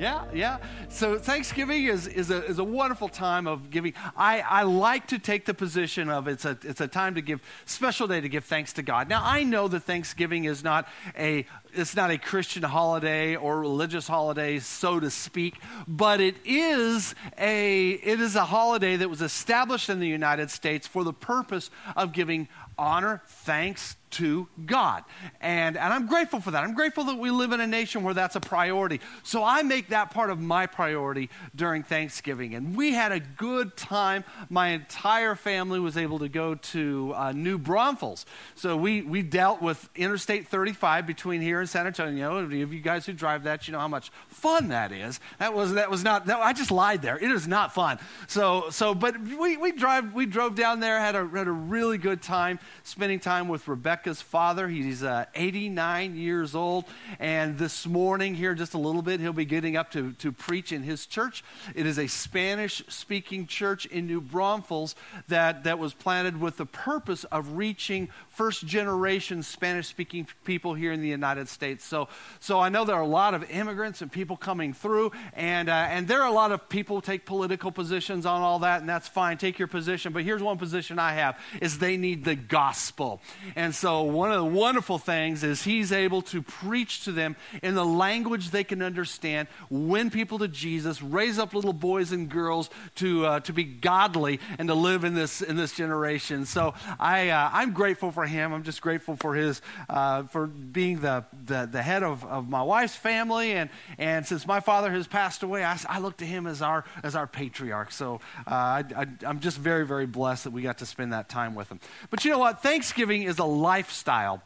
Yeah, yeah. So Thanksgiving is, is, a, is a wonderful time of giving. I, I like to take the position of it's a, it's a time to give, special day to give thanks to God. Now, I know that Thanksgiving is not a, it's not a Christian holiday or religious holiday, so to speak, but it is a, it is a holiday that was established in the United States for the purpose of giving honor, thanks to God. And, and I'm grateful for that. I'm grateful that we live in a nation where that's a priority. So I make that part of my priority during Thanksgiving. And we had a good time. My entire family was able to go to uh, New Braunfels. So we, we dealt with Interstate 35 between here and San Antonio. Any of you guys who drive that, you know how much fun that is. That was, that was not, that, I just lied there. It is not fun. So, so but we, we, drive, we drove down there, had a, had a really good time spending time with Rebecca Rebecca's father. He's uh, 89 years old. And this morning, here just a little bit, he'll be getting up to, to preach in his church. It is a Spanish speaking church in New Braunfels that, that was planted with the purpose of reaching first generation Spanish speaking people here in the United States. So, so I know there are a lot of immigrants and people coming through, and, uh, and there are a lot of people take political positions on all that, and that's fine. Take your position. But here's one position I have is they need the gospel. And so one of the wonderful things is he's able to preach to them in the language they can understand, win people to Jesus, raise up little boys and girls to, uh, to be godly and to live in this, in this generation. So I, uh, I'm grateful for him. I'm just grateful for his uh, for being the, the, the head of, of my wife's family, and and since my father has passed away, I, I look to him as our as our patriarch. So uh, I, I, I'm just very very blessed that we got to spend that time with him. But you know what? Thanksgiving is a lifestyle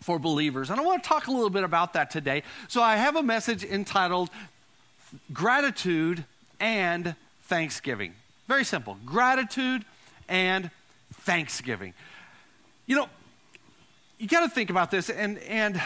for believers. And I want to talk a little bit about that today. So I have a message entitled Gratitude and Thanksgiving. Very simple gratitude and Thanksgiving. You know, you got to think about this, and and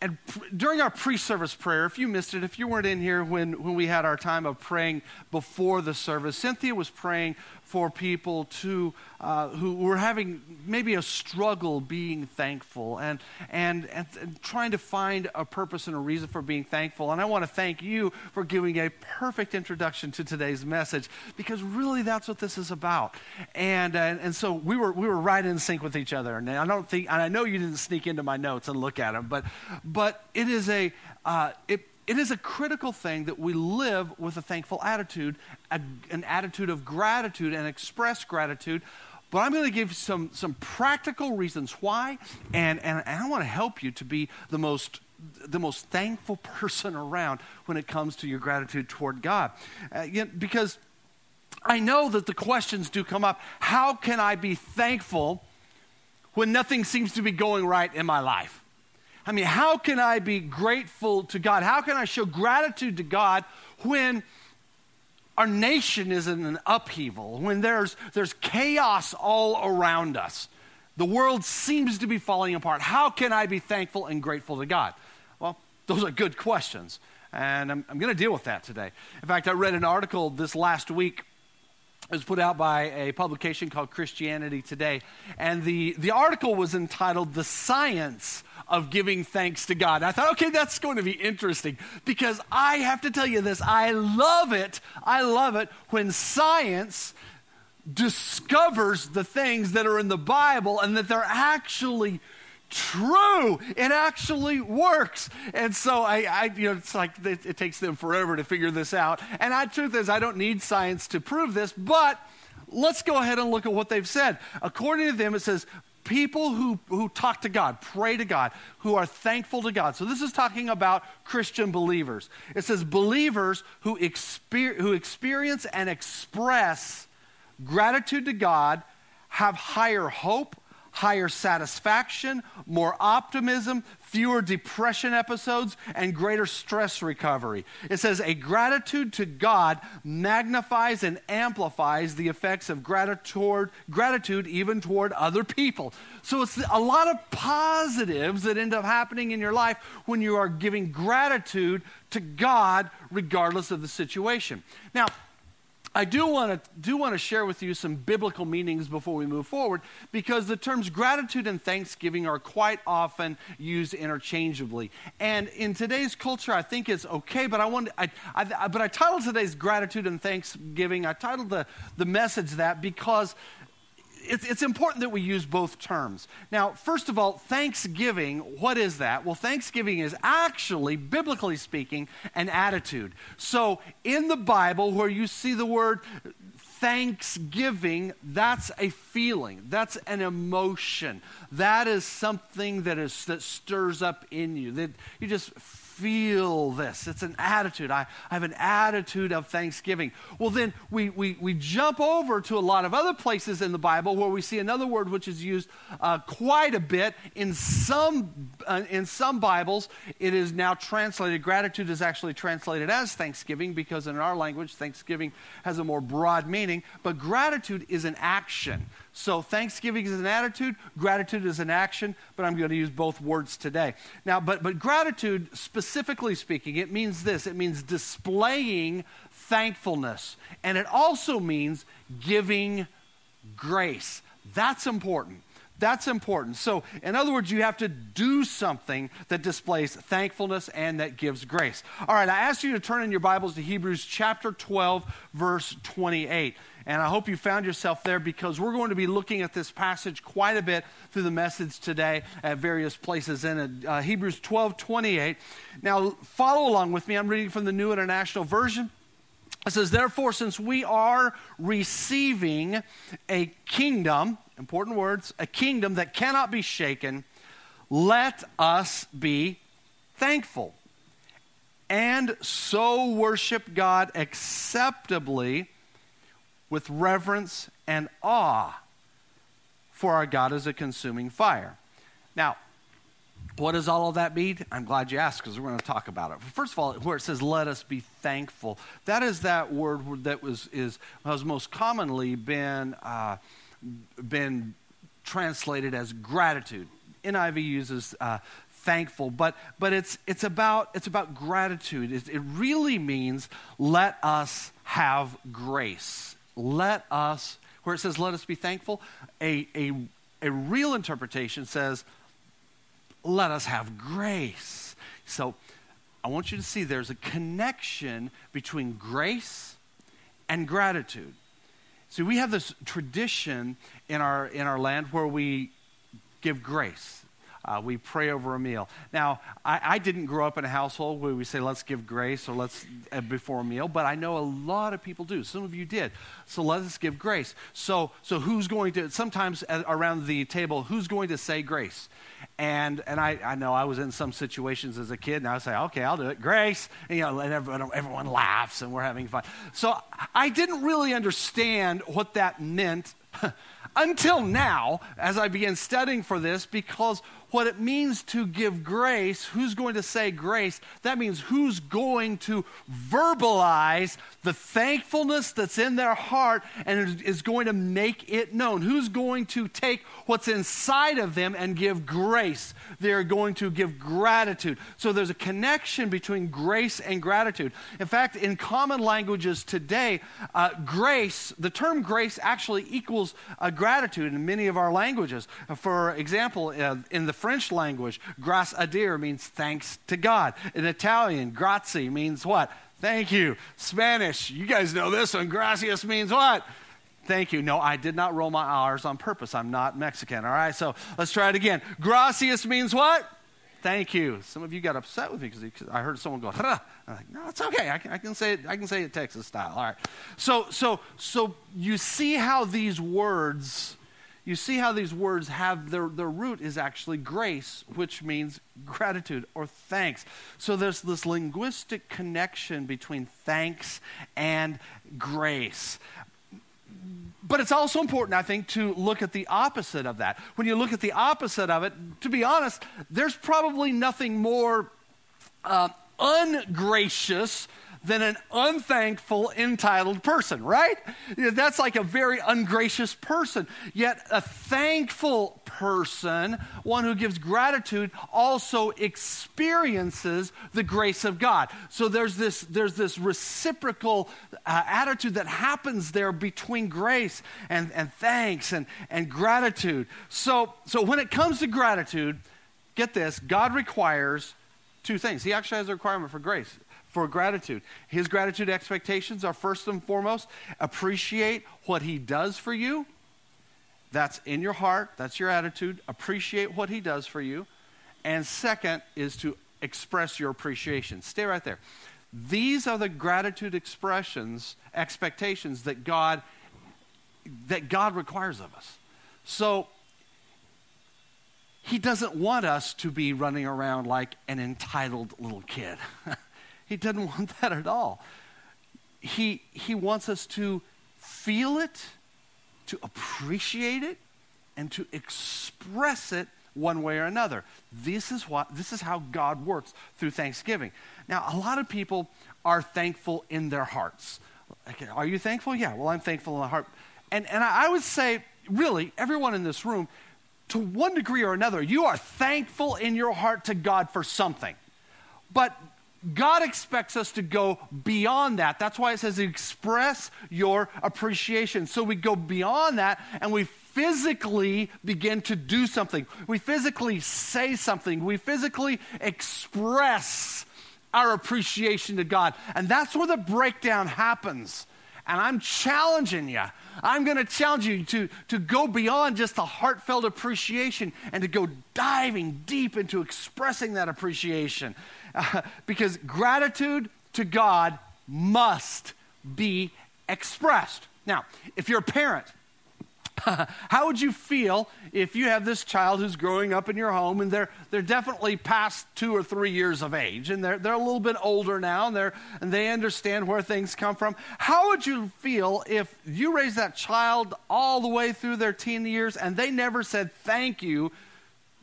and during our pre-service prayer, if you missed it, if you weren't in here when when we had our time of praying before the service, Cynthia was praying for people to uh, who were having maybe a struggle being thankful and, and, and, and, trying to find a purpose and a reason for being thankful. And I want to thank you for giving a perfect introduction to today's message because really that's what this is about. And, and, and so we were, we were right in sync with each other. And I don't think, and I know you didn't sneak into my notes and look at them, but, but it is a, uh, it, it is a critical thing that we live with a thankful attitude, a, an attitude of gratitude and express gratitude. But I'm going to give some, some practical reasons why, and, and, and I want to help you to be the most, the most thankful person around when it comes to your gratitude toward God. Uh, you know, because I know that the questions do come up how can I be thankful when nothing seems to be going right in my life? I mean, how can I be grateful to God? How can I show gratitude to God when our nation is in an upheaval, when there's, there's chaos all around us? The world seems to be falling apart. How can I be thankful and grateful to God? Well, those are good questions. And I'm, I'm going to deal with that today. In fact, I read an article this last week it was put out by a publication called Christianity Today. And the, the article was entitled The Science of Giving Thanks to God. And I thought, okay, that's going to be interesting because I have to tell you this. I love it. I love it when science discovers the things that are in the Bible and that they're actually true. It actually works. And so I, I you know, it's like it, it, takes them forever to figure this out. And the truth is, I don't need science to prove this, but let's go ahead and look at what they've said. According to them, it says, people who, who talk to God, pray to God, who are thankful to God. So this is talking about Christian believers. It says believers who, exper- who experience and express gratitude to God have higher hope, higher satisfaction, more optimism, fewer depression episodes, and greater stress recovery. It says, A gratitude to God magnifies and amplifies the effects of gratitude, gratitude even toward other people. So it's a lot of positives that end up happening in your life when you are giving gratitude to God regardless of the situation. Now, I do want to do want to share with you some biblical meanings before we move forward because the terms gratitude and thanksgiving are quite often used interchangeably. And in today's culture, I think it's okay. But I want I, I, but I titled today's gratitude and thanksgiving. I titled the the message that because it's, important that we use both terms. Now, first of all, thanksgiving, what is that? Well, thanksgiving is actually, biblically speaking, an attitude. So, in the Bible, where you see the word thanksgiving, that's a feeling, that's an emotion. That is something that, is, that stirs up in you. That you just feel this. It's an attitude. I, I have an attitude of thanksgiving. Well, then we, we, we jump over to a lot of other places in the Bible where we see another word which is used uh, quite a bit. In some, uh, in some Bibles, it is now translated, gratitude is actually translated as thanksgiving because in our language, thanksgiving has a more broad meaning. But gratitude is an action. So thanksgiving is an attitude, gratitude is an action, but I'm going to use both words today. Now, but, but gratitude, specifically speaking, it means this it means displaying thankfulness, and it also means giving grace. That's important. That's important. So, in other words, you have to do something that displays thankfulness and that gives grace. All right, I asked you to turn in your Bibles to Hebrews chapter 12, verse 28. And I hope you found yourself there because we're going to be looking at this passage quite a bit through the message today at various places in it. Uh, Hebrews 12 28. Now, follow along with me. I'm reading from the New International Version. It says, Therefore, since we are receiving a kingdom, important words, a kingdom that cannot be shaken, let us be thankful and so worship God acceptably with reverence and awe, for our God is a consuming fire. Now, what does all of that mean? I'm glad you asked because we're going to talk about it. First of all, where it says "Let us be thankful," that is that word that was is has most commonly been uh, been translated as gratitude. NIV uses uh, thankful, but but it's it's about it's about gratitude. It, it really means let us have grace let us, where it says, let us be thankful, a, a, a real interpretation says, let us have grace. So I want you to see there's a connection between grace and gratitude. See, we have this tradition in our, in our land where we give grace. Uh, we pray over a meal. Now, I, I, didn't grow up in a household where we say, let's give grace or let's uh, before a meal, but I know a lot of people do. Some of you did. So let us give grace. So, so who's going to, sometimes around the table, who's going to say grace? And, and I, I know I was in some situations as a kid, and I would say, okay, I'll do it. Grace. And, you know, and everyone, everyone laughs, and we're having fun. So I didn't really understand what that meant until now as I began studying for this because what it means to give grace, who's going to say grace, that means who's going to verbalize the thankfulness that's in their heart and is going to make it known. Who's going to take what's inside of them and give grace? They're going to give gratitude. So there's a connection between grace and gratitude. In fact, in common languages today, uh, grace, the term grace actually equals uh, gratitude in many of our languages. For example, uh, in the French language, grâce à Dieu means thanks to God. In Italian, grazie means what? Thank you. Spanish, you guys know this one. Gracias means what? Thank you. No, I did not roll my R's on purpose. I'm not Mexican. All right, so let's try it again. Gracias means what? Thank you. Some of you got upset with me because I heard someone go. I'm like, no, it's okay. I can, I can say it. I can say it Texas style. All right. So, so, so you see how these words you see how these words have their, their root is actually grace, which means gratitude or thanks. So there's this linguistic connection between thanks and grace. But it's also important, I think, to look at the opposite of that. When you look at the opposite of it, to be honest, there's probably nothing more uh, ungracious than an unthankful, entitled person, right? That's like a very ungracious person. Yet a thankful person, one who gives gratitude, also experiences the grace of God. So there's this, there's this reciprocal uh, attitude that happens there between grace and, and thanks and, and gratitude. So, so when it comes to gratitude, get this God requires two things. He actually has a requirement for grace for gratitude. His gratitude expectations are first and foremost appreciate what he does for you. That's in your heart, that's your attitude. Appreciate what he does for you. And second is to express your appreciation. Stay right there. These are the gratitude expressions, expectations that God that God requires of us. So he doesn't want us to be running around like an entitled little kid. He doesn't want that at all. He, he wants us to feel it, to appreciate it, and to express it one way or another. This is what this is how God works through Thanksgiving. Now, a lot of people are thankful in their hearts. Okay, are you thankful? Yeah, well, I'm thankful in the heart. And and I would say, really, everyone in this room, to one degree or another, you are thankful in your heart to God for something. But God expects us to go beyond that. That's why it says express your appreciation. So we go beyond that and we physically begin to do something. We physically say something. We physically express our appreciation to God. And that's where the breakdown happens. And I'm challenging you. I'm going to challenge you to, to go beyond just a heartfelt appreciation and to go diving deep into expressing that appreciation. because gratitude to God must be expressed. Now, if you're a parent, how would you feel if you have this child who's growing up in your home and they're, they're definitely past two or three years of age and they're, they're a little bit older now and, they're, and they understand where things come from? How would you feel if you raised that child all the way through their teen years and they never said thank you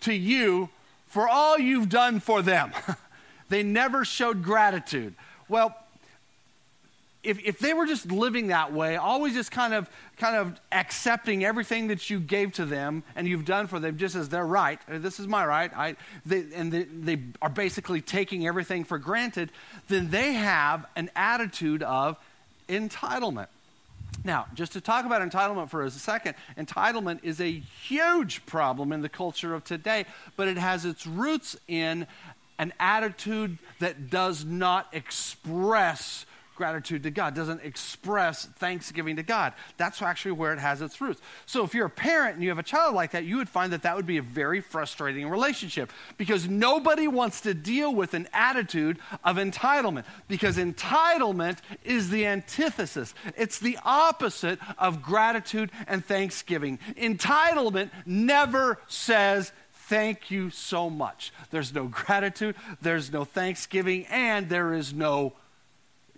to you for all you've done for them? They never showed gratitude. Well, if, if they were just living that way, always just kind of kind of accepting everything that you gave to them and you've done for them just as their right, uh, this is my right, I, they, and they, they are basically taking everything for granted, then they have an attitude of entitlement. Now, just to talk about entitlement for a second, entitlement is a huge problem in the culture of today, but it has its roots in an attitude that does not express gratitude to God, doesn't express thanksgiving to God. That's actually where it has its roots. So if you're a parent and you have a child like that, you would find that that would be a very frustrating relationship because nobody wants to deal with an attitude of entitlement because entitlement is the antithesis. It's the opposite of gratitude and thanksgiving. Entitlement never says thank you so much. There's no gratitude, there's no thanksgiving, and there is no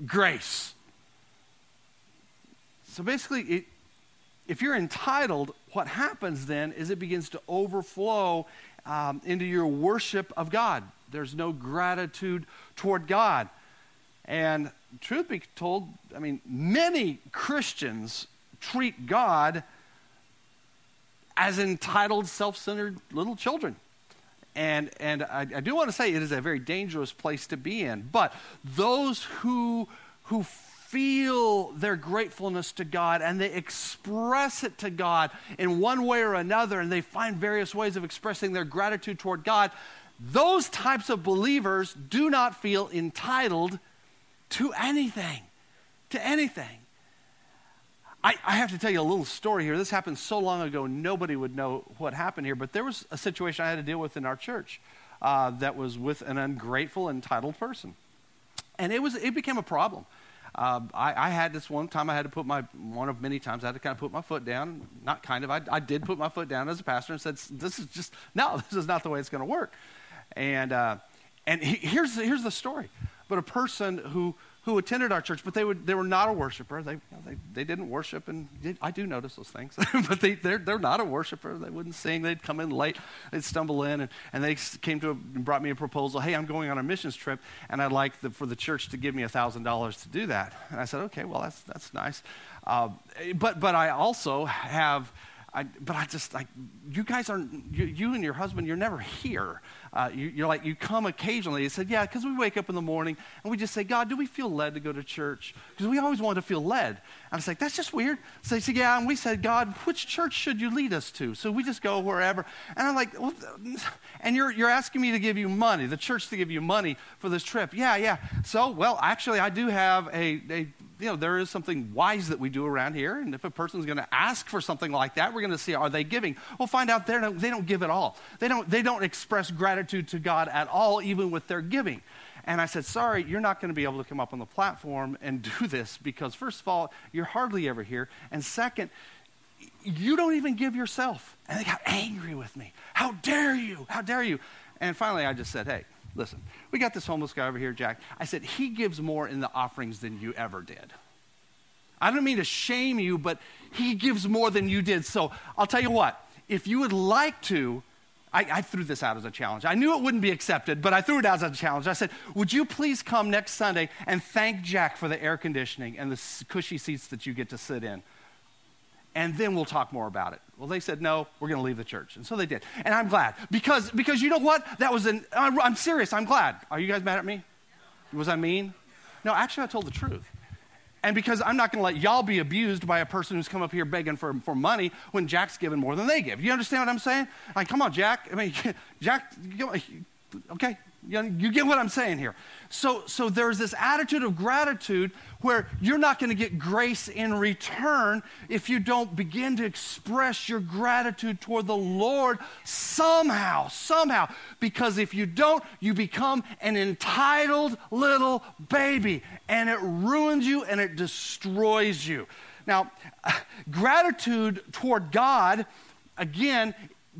grace. So basically, it, if you're entitled, what happens then is it begins to overflow um, into your worship of God. There's no gratitude toward God. And truth be told, I mean, many Christians treat God as entitled, self centered little children. And, and I, I do want to say it is a very dangerous place to be in. But those who, who feel their gratefulness to God and they express it to God in one way or another, and they find various ways of expressing their gratitude toward God, those types of believers do not feel entitled to anything. To anything. I, I, have to tell you a little story here. This happened so long ago, nobody would know what happened here. But there was a situation I had to deal with in our church uh, that was with an ungrateful, entitled person. And it, was, it became a problem. Uh, I, I, had this one time I had to put my, one of many times I had to kind of put my foot down. Not kind of, I, I did put my foot down as a pastor and said, This is just, no, this is not the way it's going to work. And, uh, and he, here's, here's the story. But a person who, who attended our church, but they, would, they were not a worshiper. They, you know, they, they didn't worship, and I do notice those things, but they, they're, they're not a worshiper. They wouldn't sing. They'd come in late. They'd stumble in, and, and they came to a, and brought me a proposal. Hey, I'm going on a missions trip, and I'd like the, for the church to give me $1,000 to do that. And I said, okay, well, that's, that's nice. Uh, but, but I also have I, but I just like you guys aren't you, you and your husband. You're never here. Uh, you, are like you come occasionally. He said, yeah, because we wake up in the morning and we just say, God, do we feel led to go to church? Because we always want to feel led. And I was like, that's just weird. So he said, yeah, and we said, God, which church should you lead us to? So we just go wherever. And I'm like, well, and you're you're asking me to give you money, the church to give you money for this trip? Yeah, yeah. So well, actually, I do have a, a you know, there is something wise that we do around here. And if a person's going to ask for something like that, we're going to see are they giving? We'll find out they don't, they don't give at all. They don't, they don't express gratitude to God at all, even with their giving. And I said, Sorry, you're not going to be able to come up on the platform and do this because, first of all, you're hardly ever here. And second, you don't even give yourself. And they got angry with me. How dare you? How dare you? And finally, I just said, Hey, listen, we got this homeless guy over here, Jack. I said, he gives more in the offerings than you ever did. I don't mean to shame you, but he gives more than you did. So I'll tell you what, if you would like to, I, I, threw this out as a challenge. I knew it wouldn't be accepted, but I threw it out as a challenge. I said, Would you please come next Sunday and thank Jack for the air conditioning and the cushy seats that you get to sit in? And then we'll talk more about it. Well, they said, no, we're going to leave the church. And so they did. And I'm glad because, because you know what? That was an, I'm, serious. I'm glad. Are you guys mad at me? Was I mean? No, actually, I told the truth. And because I'm not going to let y'all be abused by a person who's come up here begging for, for money when Jack's given more than they give. You understand what I'm saying? Like, come on, Jack. I mean, Jack, okay, you, know, you get what I'm saying here. So, so there's this attitude of gratitude where you're not going to get grace in return if you don't begin to express your gratitude toward the Lord somehow, somehow. Because if you don't, you become an entitled little baby and it ruins you and it destroys you. Now, gratitude toward God, again,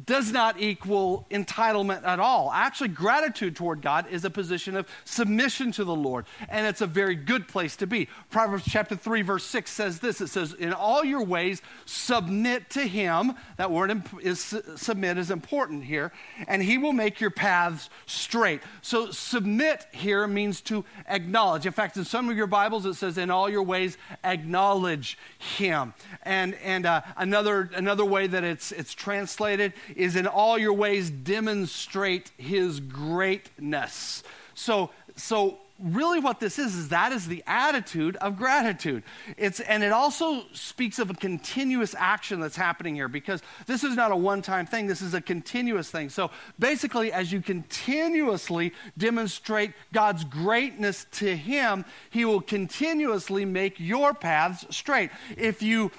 does not equal entitlement at all. Actually, gratitude toward God is a position of submission to the Lord, and it's a very good place to be. Proverbs chapter 3, verse 6 says this it says, In all your ways, submit to Him. That word is submit is important here, and He will make your paths straight. So, submit here means to acknowledge. In fact, in some of your Bibles, it says, In all your ways, acknowledge Him. And, and uh, another, another way that it's, it's translated is in all your ways demonstrate his greatness. So, so really what this is is that is the attitude of gratitude. It's and it also speaks of a continuous action that's happening here because this is not a one-time thing. This is a continuous thing. So basically as you continuously demonstrate god's greatness to him he will continuously make your paths straight. If you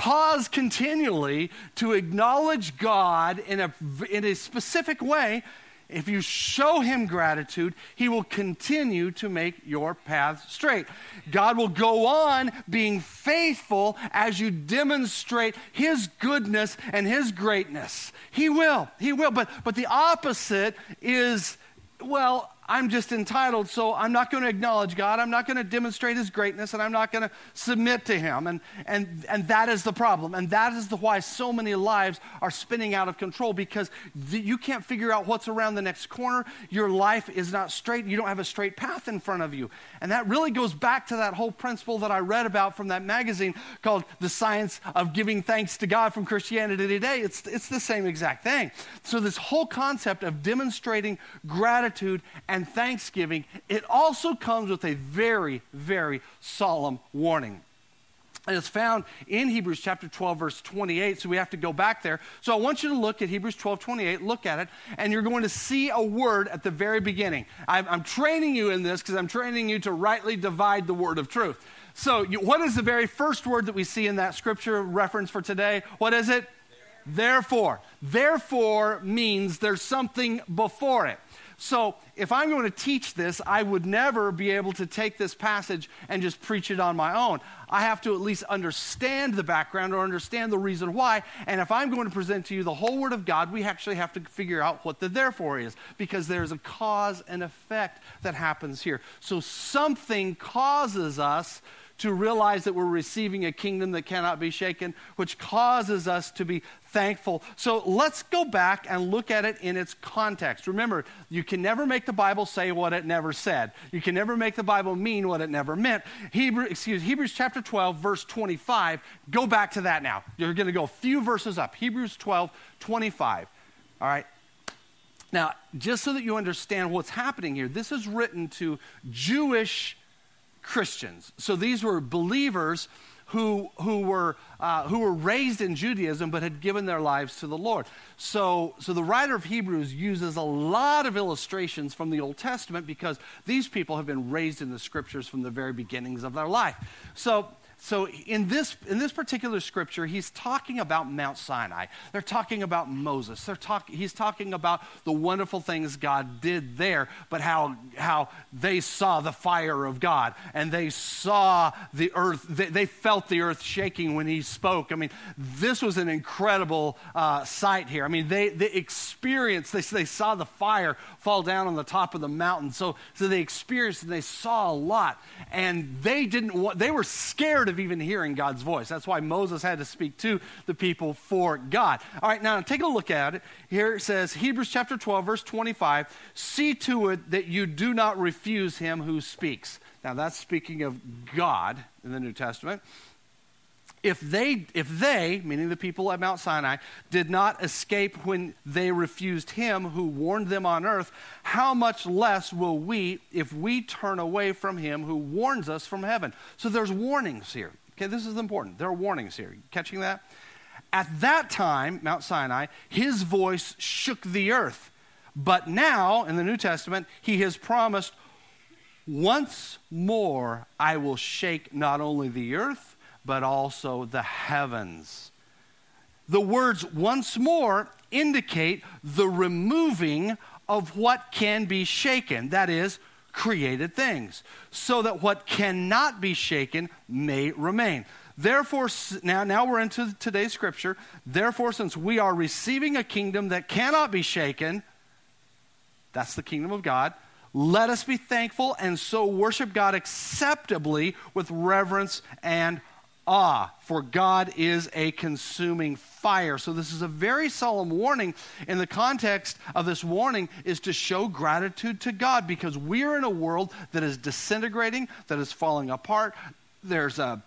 pause continually to acknowledge God in a, in a specific way, if you show him gratitude, he will continue to make your path straight. God will go on being faithful as you demonstrate his goodness and his greatness. He will. He will. But, but the opposite is, well, I'm just entitled, so I'm not going to acknowledge God. I'm not going to demonstrate his greatness, and I'm not going to submit to him. And, and, and that is the problem. And that is the why so many lives are spinning out of control because the, you can't figure out what's around the next corner. Your life is not straight. You don't have a straight path in front of you. And that really goes back to that whole principle that I read about from that magazine called The Science of Giving Thanks to God from Christianity Today. It's, it's the same exact thing. So, this whole concept of demonstrating gratitude and and thanksgiving, it also comes with a very, very solemn warning. And it's found in Hebrews chapter 12, verse 28. So we have to go back there. So I want you to look at Hebrews 12, 28, look at it, and you're going to see a word at the very beginning. I'm, I'm training you in this because I'm training you to rightly divide the word of truth. So, you, what is the very first word that we see in that scripture reference for today? What is it? Therefore. Therefore means there's something before it. So if I'm going to teach this, I would never be able to take this passage and just preach it on my own. I have to at least understand the background or understand the reason why. And if I'm going to present to you the whole Word of God, we actually have to figure out what the therefore is because there's a cause and effect that happens here. So something causes us to realize that we're receiving a kingdom that cannot be shaken, which causes us to be thankful. So let's go back and look at it in its context. Remember, you can never make the Bible say what it never said. You can never make the Bible mean what it never meant. Hebrew, excuse Hebrews chapter 12 verse 25. Go back to that now. You're going to go a few verses up. Hebrews 12 25. All right. Now, just so that you understand what's happening here, this is written to Jewish Christians. So these were believers who, who, were, uh, who were raised in Judaism but had given their lives to the Lord. So, so the writer of Hebrews uses a lot of illustrations from the Old Testament because these people have been raised in the scriptures from the very beginnings of their life. So so in this, in this particular scripture, he's talking about Mount Sinai. They're talking about Moses. They're talk, he's talking about the wonderful things God did there, but how, how they saw the fire of God and they saw the earth, they, they felt the earth shaking when he spoke. I mean, this was an incredible uh, sight here. I mean, they, they experienced, they, they saw the fire fall down on the top of the mountain. So, so they experienced and they saw a lot. And they didn't want, they were scared of even hearing God's voice. That's why Moses had to speak to the people for God. All right, now take a look at it. Here it says, Hebrews chapter 12, verse 25 See to it that you do not refuse him who speaks. Now, that's speaking of God in the New Testament if they, if they, meaning the people at Mount Sinai, did not escape when they refused him who warned them on earth, how much less will we if we turn away from him who warns us from heaven? So there's warnings here. Okay, this is important. There are warnings here. Catching that? At that time, Mount Sinai, his voice shook the earth. But now, in the New Testament, he has promised, once more I will shake not only the earth, but also the heavens. The words once more indicate the removing of what can be shaken, that is, created things, so that what cannot be shaken may remain. Therefore, now, now we're into today's scripture. Therefore, since we are receiving a kingdom that cannot be shaken, that's the kingdom of God, let us be thankful and so worship God acceptably with reverence and awe, for God is a consuming fire. So this is a very solemn warning. In the context of this warning is to show gratitude to God because we are in a world that is disintegrating, that is falling apart. There's a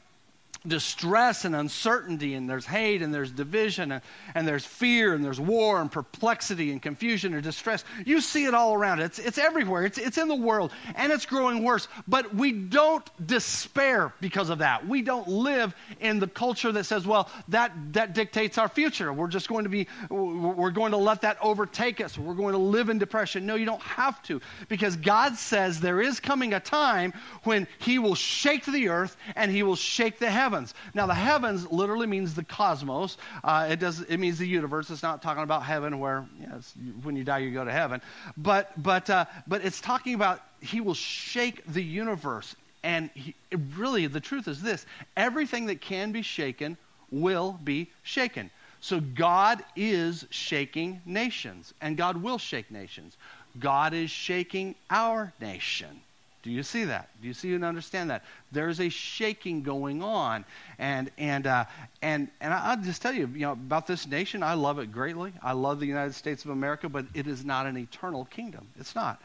distress and uncertainty, and there's hate, and there's division, and, and there's fear, and there's war, and perplexity, and confusion, and distress. You see it all around. It's, it's everywhere, it's, it's in the world, and it's growing worse. But we don't despair because of that. We don't live in the culture that says, well, that, that dictates our future. We're just going to be, we're going to let that overtake us. We're going to live in depression. No, you don't have to, because God says there is coming a time when He will shake the earth and He will shake the heavens heavens. Now, the heavens literally means the cosmos. Uh, it does. It means the universe. It's not talking about heaven, where yes, when you die you go to heaven. But but uh, but it's talking about He will shake the universe. And he, really, the truth is this: everything that can be shaken will be shaken. So God is shaking nations, and God will shake nations. God is shaking our nation. Do you see that? Do you see and understand that? There's a shaking going on. And, and, uh, and, and I'll just tell you, you know, about this nation, I love it greatly. I love the United States of America, but it is not an eternal kingdom. It's not.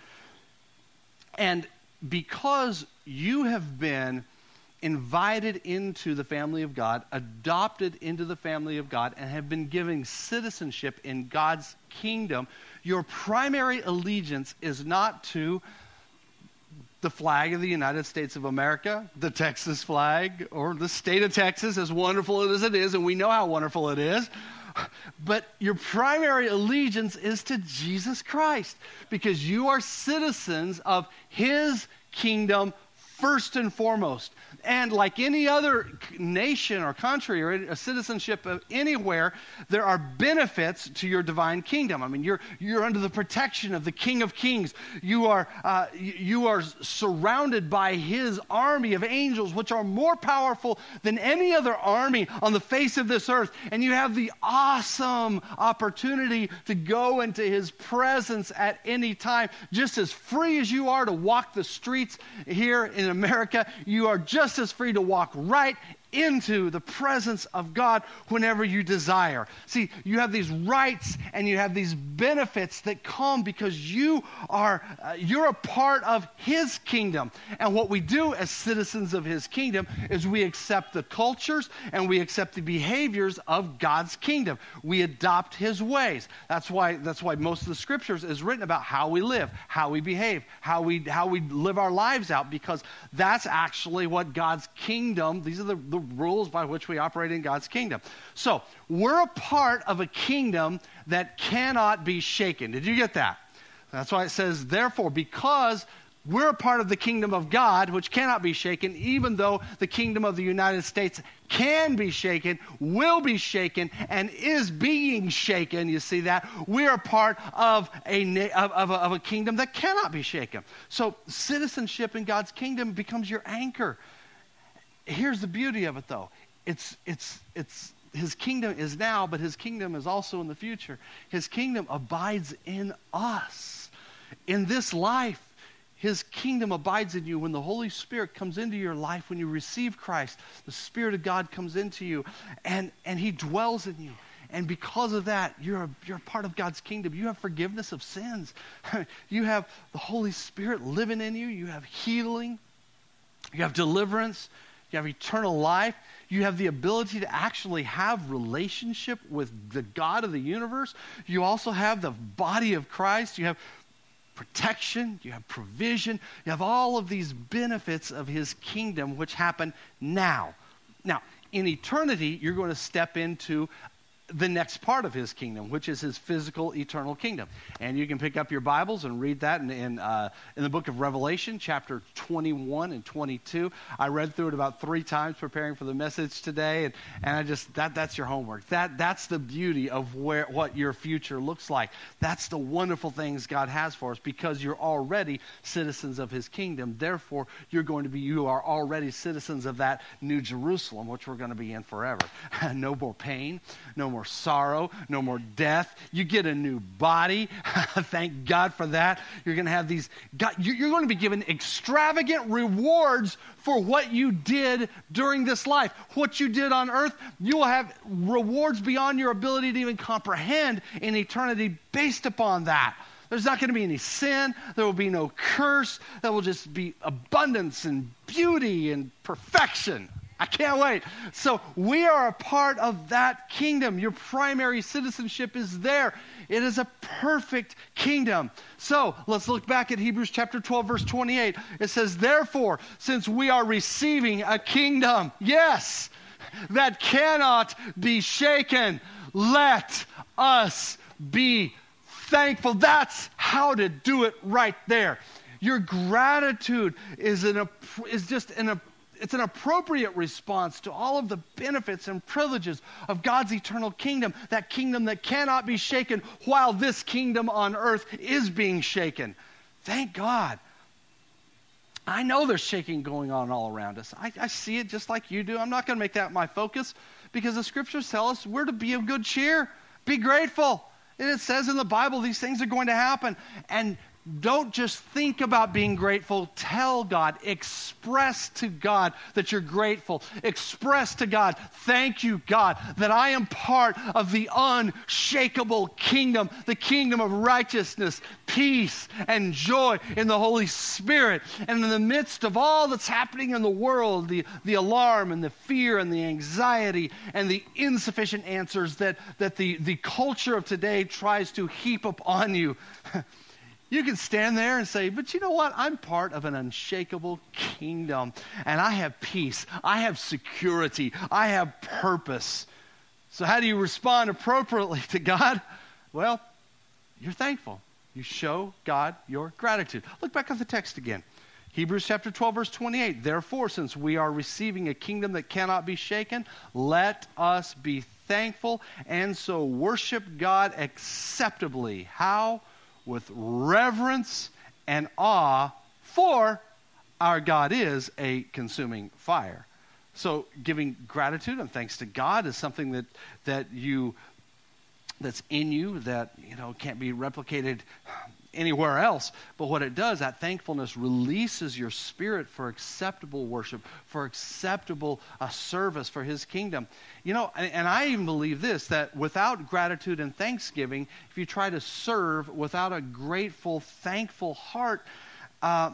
And because you have been invited into the family of God, adopted into the family of God, and have been given citizenship in God's kingdom, your primary allegiance is not to the flag of the United States of America, the Texas flag, or the state of Texas, as wonderful as it is, and we know how wonderful it is. But your primary allegiance is to Jesus Christ because you are citizens of his kingdom first and foremost. And like any other nation or country or a citizenship of anywhere, there are benefits to your divine kingdom. I mean, you're, you're under the protection of the King of Kings. You are, uh, you are surrounded by his army of angels, which are more powerful than any other army on the face of this earth. And you have the awesome opportunity to go into his presence at any time, just as free as you are to walk the streets here in America. You are just as free to walk right into the presence of God whenever you desire. See, you have these rights and you have these benefits that come because you are uh, you're a part of his kingdom. And what we do as citizens of his kingdom is we accept the cultures and we accept the behaviors of God's kingdom. We adopt his ways. That's why that's why most of the scriptures is written about how we live, how we behave, how we how we live our lives out because that's actually what God's kingdom, these are the, the the rules by which we operate in God's kingdom. So, we're a part of a kingdom that cannot be shaken. Did you get that? That's why it says, therefore, because we're a part of the kingdom of God, which cannot be shaken, even though the kingdom of the United States can be shaken, will be shaken, and is being shaken. You see that? We're part of a, of, a, of a kingdom that cannot be shaken. So, citizenship in God's kingdom becomes your anchor here's the beauty of it, though. It's, it's, it's, his kingdom is now, but his kingdom is also in the future. His kingdom abides in us. In this life, his kingdom abides in you when the Holy Spirit comes into your life, when you receive Christ. The Spirit of God comes into you, and, and he dwells in you. And because of that, you're a, you're a part of God's kingdom. You have forgiveness of sins. you have the Holy Spirit living in you. You have healing. You have deliverance you have eternal life, you have the ability to actually have relationship with the God of the universe. You also have the body of Christ. You have protection, you have provision, you have all of these benefits of his kingdom which happen now. Now, in eternity, you're going to step into the next part of his kingdom, which is his physical eternal kingdom. And you can pick up your Bibles and read that in, in, uh, in, the book of Revelation, chapter 21 and 22. I read through it about three times preparing for the message today, and, and I just, that, that's your homework. That, that's the beauty of where, what your future looks like. That's the wonderful things God has for us because you're already citizens of his kingdom. Therefore, you're going to be, you are already citizens of that new Jerusalem, which we're going to be in forever. no more pain, no more more sorrow, no more death. You get a new body. Thank God for that. You're going to have these, God, you're going to be given extravagant rewards for what you did during this life. What you did on earth, you will have rewards beyond your ability to even comprehend in eternity based upon that. There's not going to be any sin. There will be no curse. There will just be abundance and beauty and perfection. I can't wait. So, we are a part of that kingdom. Your primary citizenship is there. It is a perfect kingdom. So, let's look back at Hebrews chapter 12, verse 28. It says, Therefore, since we are receiving a kingdom, yes, that cannot be shaken, let us be thankful. That's how to do it right there. Your gratitude is, an, is just an it's an appropriate response to all of the benefits and privileges of God's eternal kingdom, that kingdom that cannot be shaken while this kingdom on earth is being shaken. Thank God. I know there's shaking going on all around us. I, I see it just like you do. I'm not going to make that my focus because the scriptures tell us we're to be of good cheer, be grateful. And it says in the Bible these things are going to happen. And don't just think about being grateful. Tell God, express to God that you're grateful. Express to God, thank you, God, that I am part of the unshakable kingdom, the kingdom of righteousness, peace, and joy in the Holy Spirit. And in the midst of all that's happening in the world, the, the alarm and the fear and the anxiety and the insufficient answers that, that the, the culture of today tries to heap upon you. You can stand there and say, but you know what? I'm part of an unshakable kingdom, and I have peace, I have security, I have purpose. So, how do you respond appropriately to God? Well, you're thankful. You show God your gratitude. Look back at the text again. Hebrews chapter 12, verse 28. Therefore, since we are receiving a kingdom that cannot be shaken, let us be thankful and so worship God acceptably. How? With reverence and awe, for our God is a consuming fire. So, giving gratitude and thanks to God is something that, that you that's in you that you know can't be replicated anywhere else. But what it does, that thankfulness releases your spirit for acceptable worship, for acceptable uh, service for His kingdom. You know, and, and, I even believe this that without gratitude and thanksgiving, if you try to serve without a grateful, thankful heart, uh,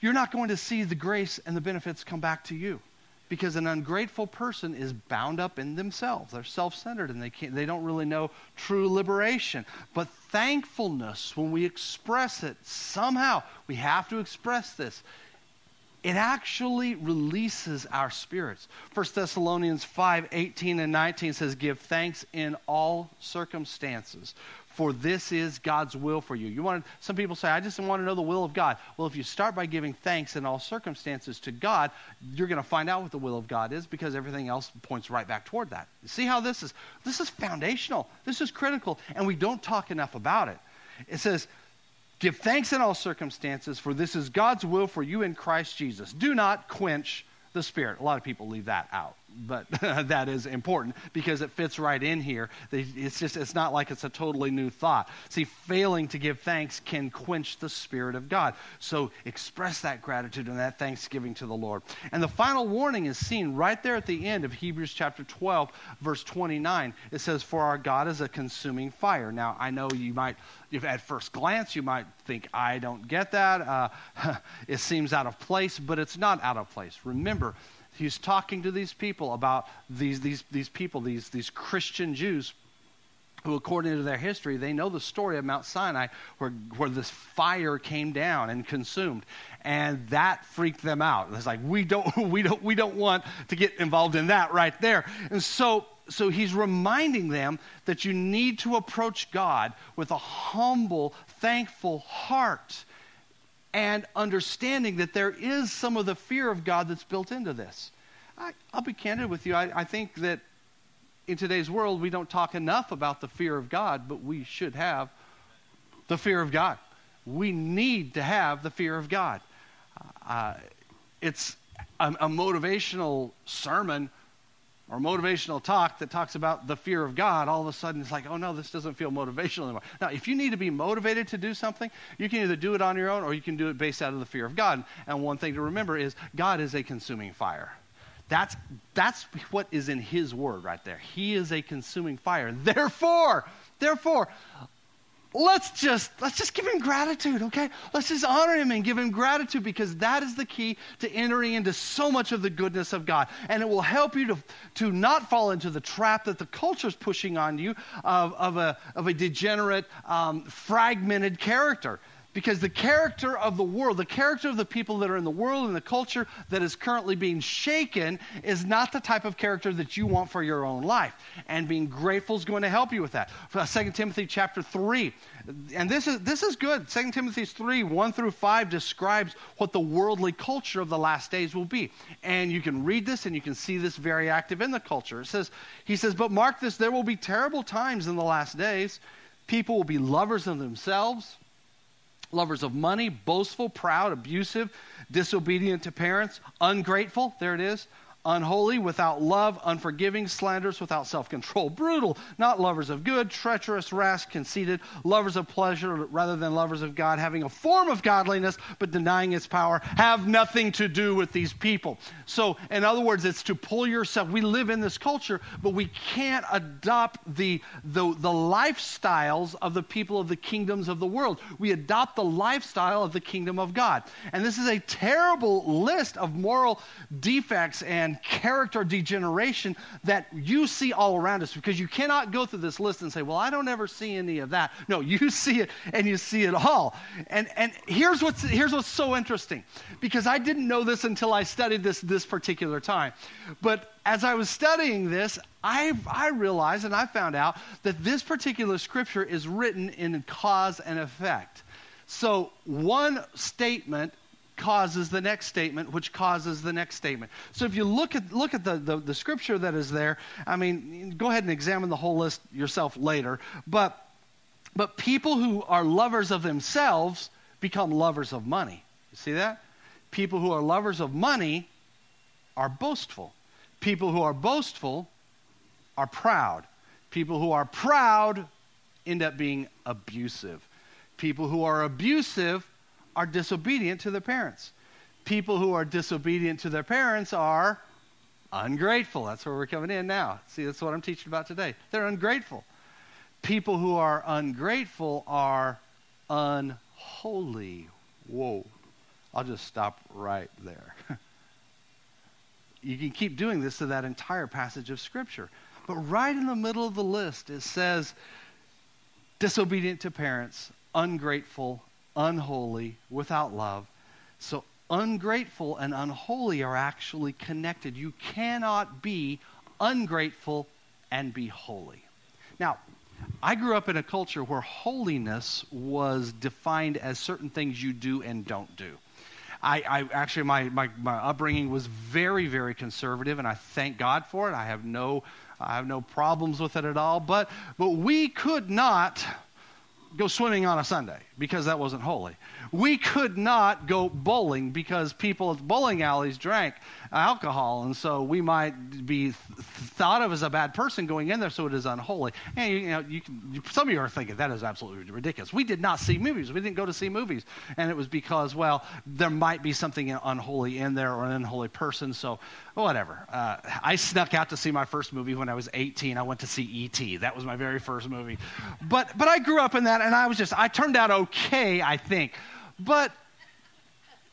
you're not going to see the grace and the benefits come back to you because an ungrateful person is bound up in themselves. They're self centered and they, can't, they don't really know true liberation. But thankfulness, when we express it, somehow we have to express this. It actually releases our spirits. 1 Thessalonians 5 18 and 19 says, Give thanks in all circumstances, for this is God's will for you. You want some people say, I just want to know the will of God. Well, if you start by giving thanks in all circumstances to God, you're going to find out what the will of God is because everything else points right back toward that. See how this is? This is foundational. This is critical, and we don't talk enough about it. It says, Give thanks in all circumstances, for this is God's will for you in Christ Jesus. Do not quench the Spirit. A lot of people leave that out but that is important because it fits right in here. It's just, it's not like it's a totally new thought. See, failing to give thanks can quench the Spirit of God. So express that gratitude and that thanksgiving to the Lord. And the final warning is seen right there at the end of Hebrews chapter 12, verse 29. It says, For our God is a consuming fire. Now, I know you might, if at first glance, you might think, I don't get that. Uh, it seems out of place, but it's not out of place. Remember, he's talking to these people about these, these, these people, these, these Christian Jews who, according to their history, they know the story of Mount Sinai where, where this fire came down and consumed. And that freaked them out. It's like, we don't, we don't, we don't want to get involved in that right there. And so, so he's reminding them that you need to approach God with a humble, thankful heart and understanding that there is some of the fear of God that's built into this. I, will be candid with you. I, I think that in today's world, we don't talk enough about the fear of God, but we should have the fear of God. We need to have the fear of God. Uh, it's a, a motivational sermon or motivational talk that talks about the fear of God, all of a sudden it's like, oh no, this doesn't feel motivational anymore. Now, if you need to be motivated to do something, you can either do it on your own or you can do it based out of the fear of God. And one thing to remember is God is a consuming fire. That's, that's what is in His word right there. He is a consuming fire. Therefore, therefore, let's just let's just give him gratitude okay? Let's just honor him and give him gratitude because that is the key to entering into so much of the goodness of god. And it will help you to, to not fall into the trap that the culture is pushing on you of, of, a, of a degenerate um, fragmented character because the character of the world, the character of the people that are in the world and the culture that is currently being shaken is not the type of character that you want for your own life. And being grateful is going to help you with that. Uh, 2 Timothy chapter 3. And this is, this is good. 2 Timothy 3, 1 through 5 describes what the worldly culture of the last days will be. And you can read this and you can see this very active in the culture. It says, he says, But mark this, there will be terrible times in the last days. People will be lovers of themselves lovers of money, boastful, proud, abusive, disobedient to parents, ungrateful, there it is, unholy, without love, unforgiving, slanderous, without self control, brutal, not lovers of good, treacherous, rash, conceited, lovers of pleasure rather than lovers of God, having a form of godliness but denying its power, have nothing to do with these people. So, in other words, it's to pull yourself. We live in this culture, but we can't adopt the, the, the lifestyles of the people of the kingdoms of the world. We adopt the lifestyle of the kingdom of God. And this is a terrible list of moral defects and character degeneration that you see all around us because you cannot go through this list and say, well, I don't ever see any of that. No, you see it and you see it all. And, and here's, what's, here's what's so interesting because I didn't know this until I studied this this particular time. But as I was studying this, I, I realized and I found out that this particular scripture is written in cause and effect. So one statement causes the next statement, which causes the next statement. So if you look at look at the, the, the, scripture that is there, I mean, go ahead and examine the whole list yourself later. But but people who are lovers of themselves become lovers of money. You see that? People who are lovers of money are boastful. People who are boastful are proud. People who are proud end up being abusive. People who are abusive are disobedient to their parents. People who are disobedient to their parents are ungrateful. That's where we're coming in now. See, that's what I'm teaching about today. They're ungrateful. People who are ungrateful are unholy. Whoa. I'll just stop right there. you can keep doing this to that entire passage of Scripture. But right in the middle of the list, it says disobedient to parents, ungrateful, unholy, without love. So ungrateful and unholy are actually connected. You cannot be ungrateful and be holy. Now, I grew up in a culture where holiness was defined as certain things you do and don't do. I, I, actually my, my, my upbringing was very very conservative, and I thank God for it. I have no I have no problems with it at all. But but we could not go swimming on a Sunday because that wasn't holy. We could not go bowling because people at bowling alleys drank alcohol, and so we might be th- thought of as a bad person going in there, so it is unholy. And you, know, you can, some of you are thinking that is absolutely ridiculous. We did not see movies. We didn't go to see movies, and it was because, well, there might be something unholy in there or an unholy person. So whatever. Uh, I snuck out to see my first movie when I was 18. I went to see E.T. That was my very first movie. But but I grew up in that, and I was just I turned out okay, I think. But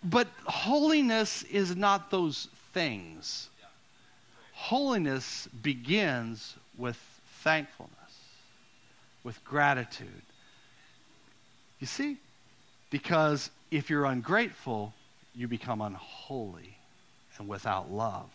but holiness is not those things. Holiness begins with thankfulness, with gratitude. You see? Because if you're ungrateful, you become unholy and without love.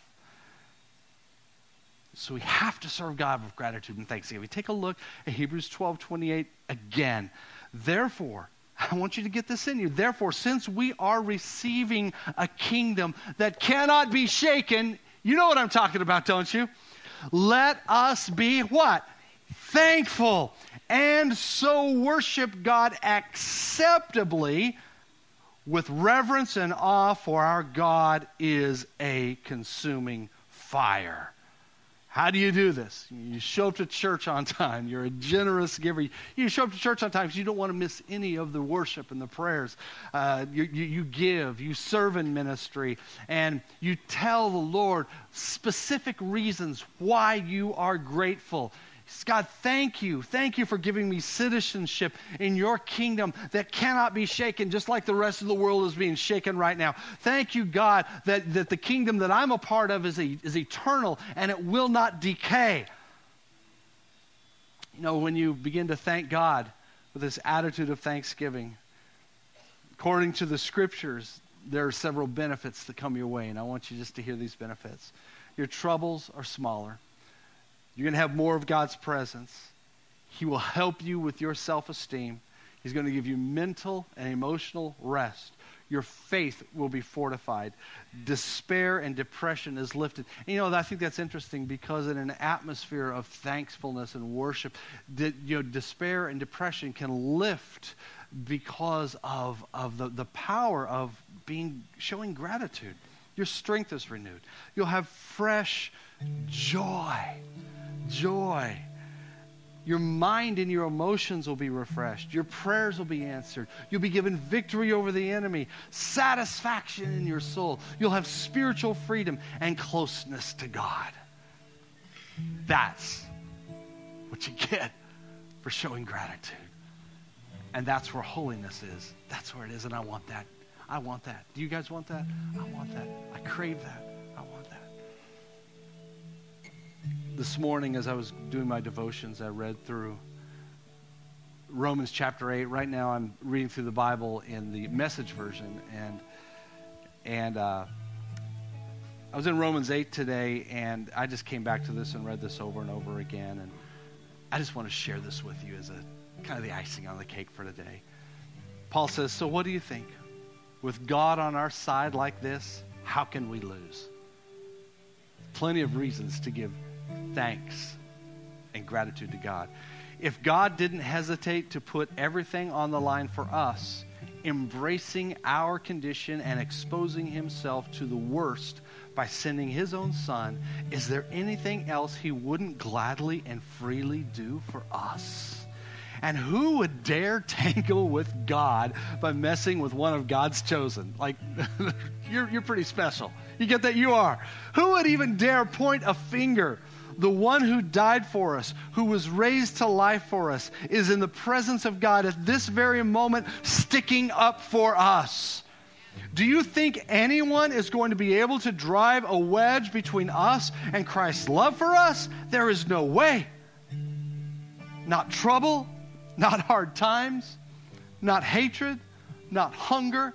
So we have to serve God with gratitude and thanksgiving. We take a look at Hebrews 12 28 again. Therefore, I want you to get this in you. Therefore, since we are receiving a kingdom that cannot be shaken, you know what I'm talking about, don't you? Let us be what? Thankful. And so worship God acceptably with reverence and awe, for our God is a consuming fire. How do you do this? You show up to church on time. You're a generous giver. You show up to church on time because you don't want to miss any of the worship and the prayers. Uh, you, you, you give, you serve in ministry, and you tell the Lord specific reasons why you are grateful. God, thank you. Thank you for giving me citizenship in your kingdom that cannot be shaken, just like the rest of the world is being shaken right now. Thank you, God, that, that the kingdom that I'm a part of is, a, is eternal and it will not decay. You know, when you begin to thank God with this attitude of thanksgiving, according to the scriptures, there are several benefits that come your way, and I want you just to hear these benefits. Your troubles are smaller. You're going to have more of God's presence. He will help you with your self esteem. He's going to give you mental and emotional rest. Your faith will be fortified. Despair and depression is lifted. And, you know, I think that's interesting because in an atmosphere of thankfulness and worship, you know, despair and depression can lift because of, of the, the power of being showing gratitude. Your strength is renewed. You'll have fresh joy joy. Your mind and your emotions will be refreshed. Your prayers will be answered. You'll be given victory over the enemy, satisfaction in your soul. You'll have spiritual freedom and closeness to God. That's what you get for showing gratitude. And that's where holiness is. That's where it is, and I want that. I want that. Do you guys want that? I want that. I crave that. I want that. This morning as I was doing my devotions, I read through Romans chapter 8. Right now, I'm reading through the Bible in the message version. And, and uh, I was in Romans 8 today, and I just came back to this and read this over and over again. And I just want to share this with you as a kind of the icing on the cake for today. Paul says, So what do you think? With God on our side like this, how can we lose? Plenty of reasons to give thanks and gratitude to God. If God didn't hesitate to put everything on the line for us, embracing our condition and exposing himself to the worst by sending his own son, is there anything else he wouldn't gladly and freely do for us? And who would dare tangle with God by messing with one of God's chosen? Like, you're, you're pretty special. You get that? You are. Who would even dare point a finger? The one who died for us, who was raised to life for us, is in the presence of God at this very moment, sticking up for us. Do you think anyone is going to be able to drive a wedge between us and Christ's love for us? There is no way. Not trouble, not hard times, not hatred, not hunger,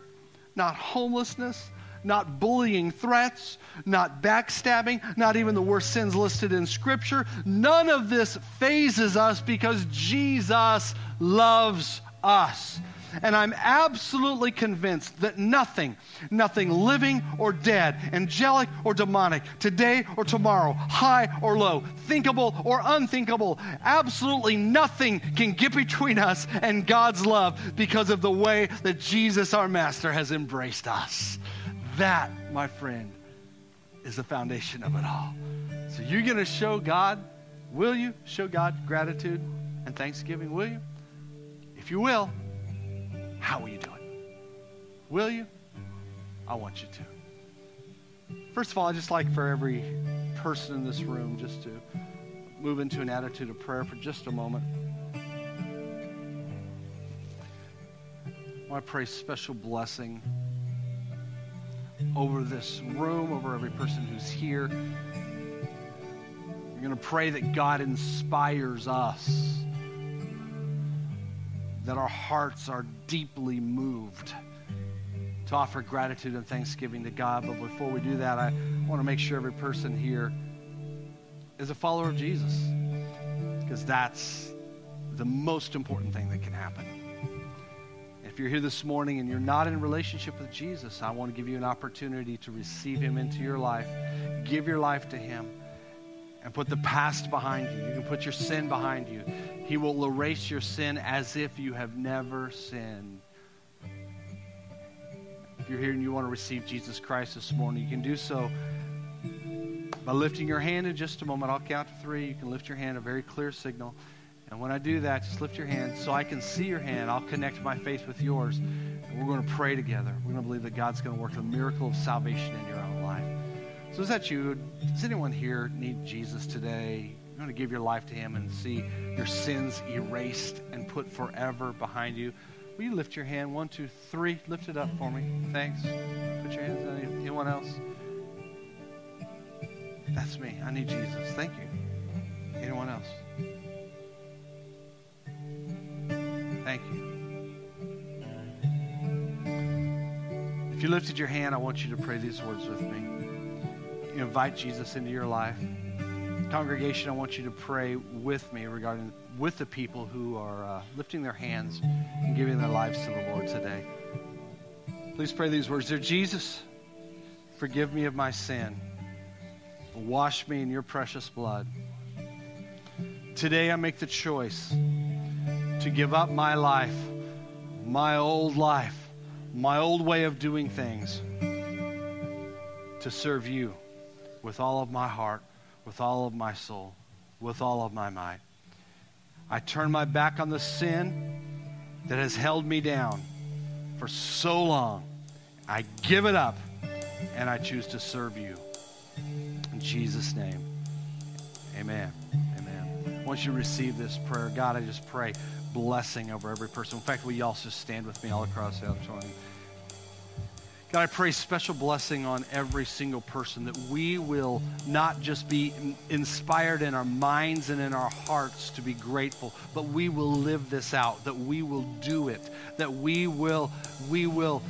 not homelessness, not bullying threats, not backstabbing, not even the worst sins listed in Scripture. None of this fazes us because Jesus loves us. And I'm absolutely convinced that nothing, nothing living or dead, angelic or demonic, today or tomorrow, high or low, thinkable or unthinkable, absolutely nothing can get between us and God's love because of the way that Jesus, our Master, has embraced us. That, my friend, is the foundation of it all. So you're going to show God, will you show God gratitude and thanksgiving? Will you? If you will, how will you do it? Will you? I want you to. First of all, I'd just like for every person in this room just to move into an attitude of prayer for just a moment. I pray special blessing over this room, over every person who's here. We're going to pray that God inspires us, that our hearts are deeply moved to offer gratitude and thanksgiving to God. But before we do that, I want to make sure every person here is a follower of Jesus, because that's the most important thing that can happen. If you're here this morning and you're not in relationship with Jesus, I want to give you an opportunity to receive him into your life. Give your life to him and put the past behind you. You can put your sin behind you. He will erase your sin as if you have never sinned. If you're here and you want to receive Jesus Christ this morning, you can do so by lifting your hand in just a moment. I'll count to three. You can lift your hand, a very clear signal. And when I do that, just lift your hand so I can see your hand. I'll connect my faith with yours. And we're going to pray together. We're going to believe that God's going to work the miracle of salvation in your own life. So is that you? Does anyone here need Jesus today? You want to give your life to him and see your sins erased and put forever behind you? Will you lift your hand? One, two, three. Lift it up for me. Thanks. Put your hands on anyone else. That's me. I need Jesus. Thank you. Anyone else? If you lifted your hand, I want you to pray these words with me. You invite Jesus into your life. Congregation, I want you to pray with me regarding with the people who are uh, lifting their hands and giving their lives to the Lord today. Please pray these words. Dear Jesus, forgive me of my sin. Wash me in your precious blood. Today I make the choice to give up my life, my old life, my old way of doing things, to serve you with all of my heart, with all of my soul, with all of my might. I turn my back on the sin that has held me down for so long. I give it up and I choose to serve you. In Jesus' name, amen. Amen. Once you receive this prayer, God, I just pray blessing over every person. In fact, will you also stand with me all across the auditorium? God, I pray special blessing on every single person that we will not just be inspired in our minds and in our hearts to be grateful, but we will live this out, that we will do it, that we will, we will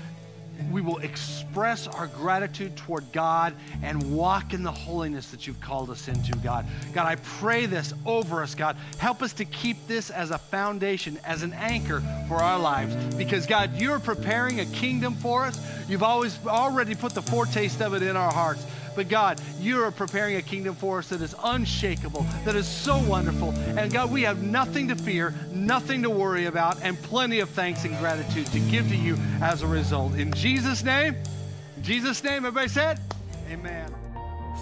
we will express our gratitude toward God and walk in the holiness that you've called us into, God. God, I pray this over us, God. Help us to keep this as a foundation, as an anchor for our lives. Because, God, you're preparing a kingdom for us. You've always already put the foretaste of it in our hearts. But God, you are preparing a kingdom for us that is unshakable, that is so wonderful. And God, we have nothing to fear, nothing to worry about, and plenty of thanks and gratitude to give to you as a result. In Jesus' name, in Jesus' name, everybody said, Amen.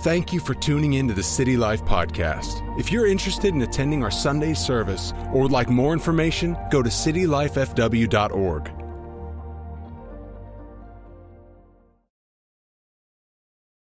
Thank you for tuning in to the City Life Podcast. If you're interested in attending our Sunday service or would like more information, go to citylifefw.org.